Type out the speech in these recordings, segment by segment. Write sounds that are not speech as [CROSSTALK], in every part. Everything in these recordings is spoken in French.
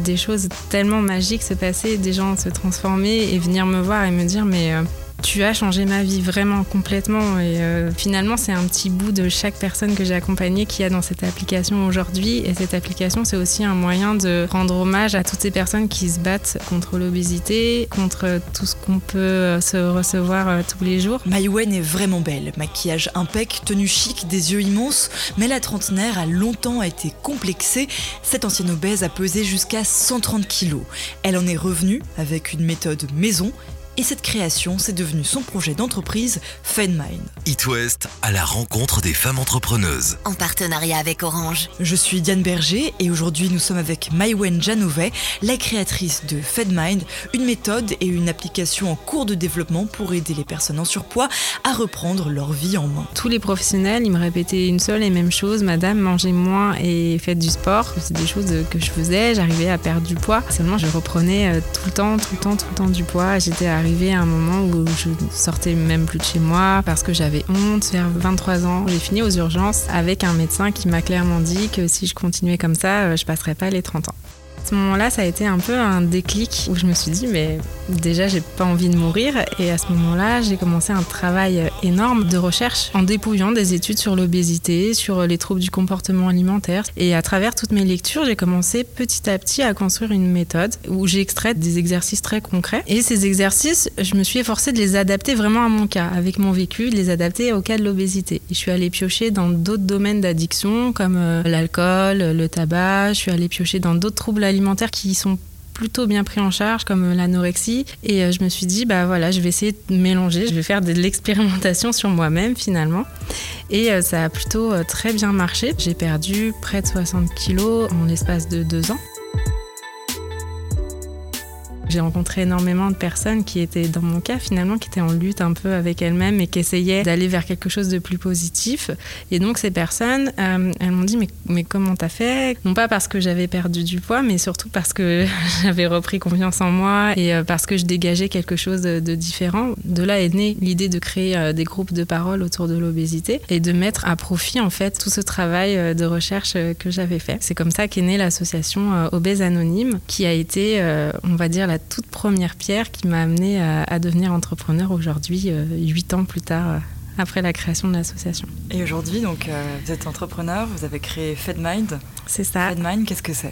des choses tellement magiques se passer, des gens se transformer et venir me voir et me dire mais euh, tu as changé ma vie vraiment complètement et euh, finalement c'est un petit bout de chaque personne que j'ai accompagnée qui a dans cette application aujourd'hui et cette application c'est aussi un moyen de rendre hommage à toutes ces personnes qui se battent contre l'obésité, contre tout ce qu'on peut euh, se recevoir euh, tous les jours. Maïwen est vraiment belle, maquillage impec, tenue chic, des yeux immenses, mais la trentenaire a longtemps été complexée. Cette ancienne obèse a pesé jusqu'à 130 kilos. Elle en est revenue avec une méthode maison et cette création, c'est devenu son projet d'entreprise FedMind. It West à la rencontre des femmes entrepreneuses. En partenariat avec Orange. Je suis Diane Berger et aujourd'hui nous sommes avec Maïwen Janové, la créatrice de FedMind, une méthode et une application en cours de développement pour aider les personnes en surpoids à reprendre leur vie en main. Tous les professionnels, ils me répétaient une seule et même chose, madame, mangez moins et faites du sport. C'est des choses que je faisais, j'arrivais à perdre du poids. Seulement je reprenais euh, tout le temps, tout le temps, tout le temps du poids. J'étais arrivée arrivé à un moment où je sortais même plus de chez moi parce que j'avais honte. Vers 23 ans, j'ai fini aux urgences avec un médecin qui m'a clairement dit que si je continuais comme ça, euh, je passerais pas les 30 ans. À ce moment-là, ça a été un peu un déclic où je me suis dit, mais déjà, j'ai pas envie de mourir. Et à ce moment-là, j'ai commencé un travail énorme de recherche en dépouillant des études sur l'obésité, sur les troubles du comportement alimentaire. Et à travers toutes mes lectures, j'ai commencé petit à petit à construire une méthode où j'ai extrait des exercices très concrets. Et ces exercices, je me suis efforcée de les adapter vraiment à mon cas, avec mon vécu, de les adapter au cas de l'obésité. Je suis allée piocher dans d'autres domaines d'addiction, comme euh, l'alcool, le tabac. Je suis allée piocher dans d'autres troubles alimentaires qui sont plutôt bien pris en charge comme l'anorexie. Et euh, je me suis dit bah voilà je vais essayer de mélanger je vais faire de l'expérimentation sur moi-même finalement. Et euh, ça a plutôt euh, très bien marché. J'ai perdu près de 60 kilos en l'espace de deux ans j'ai rencontré énormément de personnes qui étaient dans mon cas finalement, qui étaient en lutte un peu avec elles-mêmes et qui essayaient d'aller vers quelque chose de plus positif. Et donc ces personnes, euh, elles m'ont dit mais, mais comment t'as fait? Non pas parce que j'avais perdu du poids, mais surtout parce que [LAUGHS] j'avais repris confiance en moi et euh, parce que je dégageais quelque chose de, différent. De là est née l'idée de créer euh, des groupes de parole autour de l'obésité et de mettre à profit en fait tout ce travail de recherche que j'avais fait. C'est comme ça qu'est née l'association Obèse Anonyme, qui a été, on va dire, la toute première pierre qui m'a amené à, devenir entrepreneur aujourd'hui, euh, huit ans plus tard, euh, après la création de l'association. Et aujourd'hui, donc, euh, vous êtes entrepreneur, vous avez créé FedMind. C'est ça. FedMind, qu'est-ce que c'est?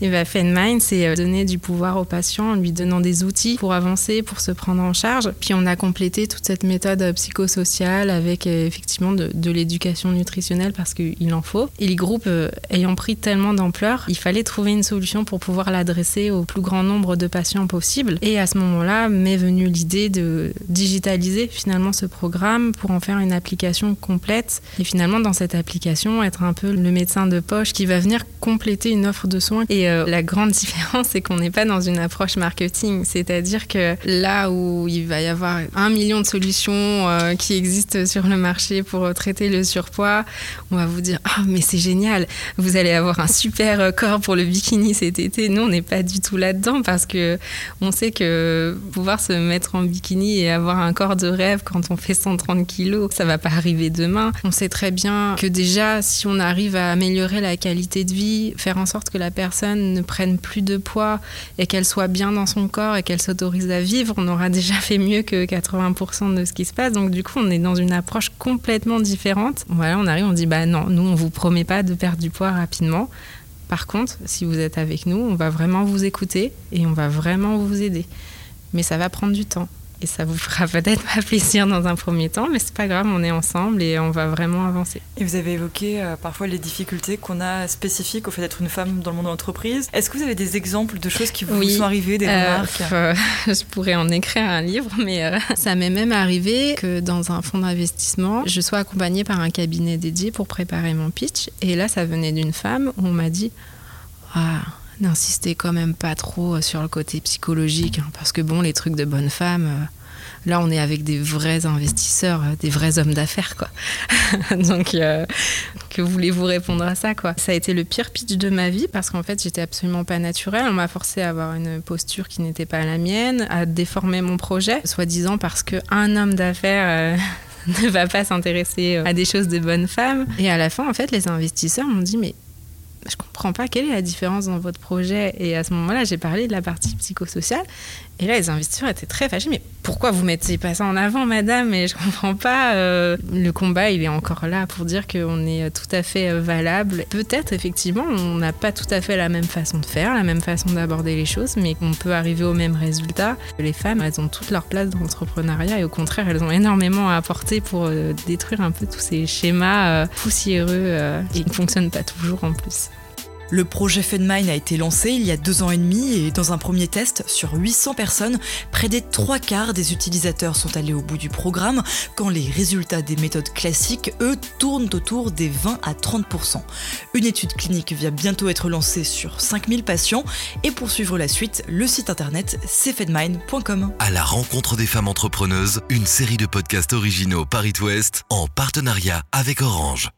Et eh ben, FedMind, c'est euh, donner du pouvoir au patient en lui donnant des outils pour avancer, pour se prendre en charge. Puis on a complété toute cette méthode euh, psychosociale avec effectivement de, l'éducation nutritionnelle parce qu'il en faut. Et les groupes ayant pris tellement d'ampleur, il fallait trouver une solution pour pouvoir l'adresser au plus grand nombre de patients possible. Et à ce moment-là, m'est venue l'idée de digitaliser finalement ce programme pour en faire une application complète et finalement dans cette application être un peu le médecin de poche qui va venir compléter une offre de soins. Et euh, la grande [LAUGHS] différence, c'est qu'on n'est pas dans une approche marketing, c'est-à-dire que là où il va y avoir un million de solutions euh, qui existent sur le marché pour traiter le surpoids, on va vous dire ah mais c'est génial, vous allez avoir un super corps pour le bikini cet été. Nous on n'est pas du tout là-dedans parce que on sait que pouvoir se mettre en bikini et avoir un corps de rêve quand on fait 130 kilos ça va pas arriver demain. On sait très bien que déjà, si on arrive à améliorer la qualité de vie, faire en sorte que la personne ne prenne plus de poids et qu'elle soit bien dans son corps et qu'elle s'autorise à vivre, on aura déjà [LAUGHS] fait mieux que 80% de ce qui se passe. Donc du coup, on est dans une approche complètement différente. Voilà, on arrive, on dit bah non, nous on vous promet pas de perdre du poids rapidement. Par contre, si vous êtes avec nous, on va vraiment vous écouter et on va vraiment vous aider. Mais ça va prendre du temps et ça vous fera peut-être pas plaisir dans un premier temps, mais c'est pas grave, on est ensemble et on va vraiment avancer. Et vous avez évoqué euh, parfois les difficultés qu'on a spécifiques au fait d'être une femme dans le monde de l'entreprise. Est-ce que vous avez des exemples de choses qui vous sont arrivées, des euh, remarques euh, [LAUGHS] Je pourrais en écrire un livre, mais [LAUGHS] ça m'est même arrivé que dans un fonds d'investissement, je sois accompagnée par un cabinet dédié pour préparer mon pitch. Et là, ça venait d'une femme où on m'a dit Ah, N'insistez quand même pas trop euh, sur le côté psychologique, hein, parce que bon, les trucs de bonne femme, euh, là, on est avec des vrais investisseurs, euh, des vrais hommes d'affaires, quoi. [LAUGHS] Donc, que voulez-vous répondre à ça, quoi? Ça a été le pire pitch de ma vie, parce qu'en fait, j'étais absolument pas naturelle. On m'a forcé à avoir une posture qui n'était pas la mienne, à déformer mon projet, soi-disant parce qu'un homme d'affaires. [LAUGHS] ne va pas s'intéresser à des choses de bonne femme. Et à la fin, en fait, les investisseurs m'ont dit, mais je comprends pas quelle est la différence dans votre projet. Et à ce moment-là, j'ai parlé de la partie psychosociale. Et là, les investisseurs étaient très fâchés. Mais pourquoi vous mettez pas ça en avant, madame? Et je comprends pas. Euh, le combat, il est encore là pour dire qu'on est tout à fait euh, valable. Peut-être, effectivement, on n'a pas tout à fait la même façon de faire, la même façon d'aborder les choses, mais qu'on peut arriver au même résultat. Les femmes, elles ont toute leur place dans l'entrepreneuriat et au contraire, elles ont énormément à apporter pour euh, détruire un peu tous ces schémas poussiéreux qui ne fonctionnent pas toujours en plus. Le projet FedMine a été lancé il y a deux ans et demi et dans un premier test sur 800 personnes, près des trois quarts des utilisateurs sont allés au bout du programme, quand les résultats des méthodes classiques, eux, tournent autour des 20 à 30%. Une étude clinique vient bientôt être lancée sur 5000 patients et pour suivre la suite, le site internet cfedmine.com. À la rencontre des femmes entrepreneuses, une série de podcasts originaux Paris Ouest en partenariat avec Orange.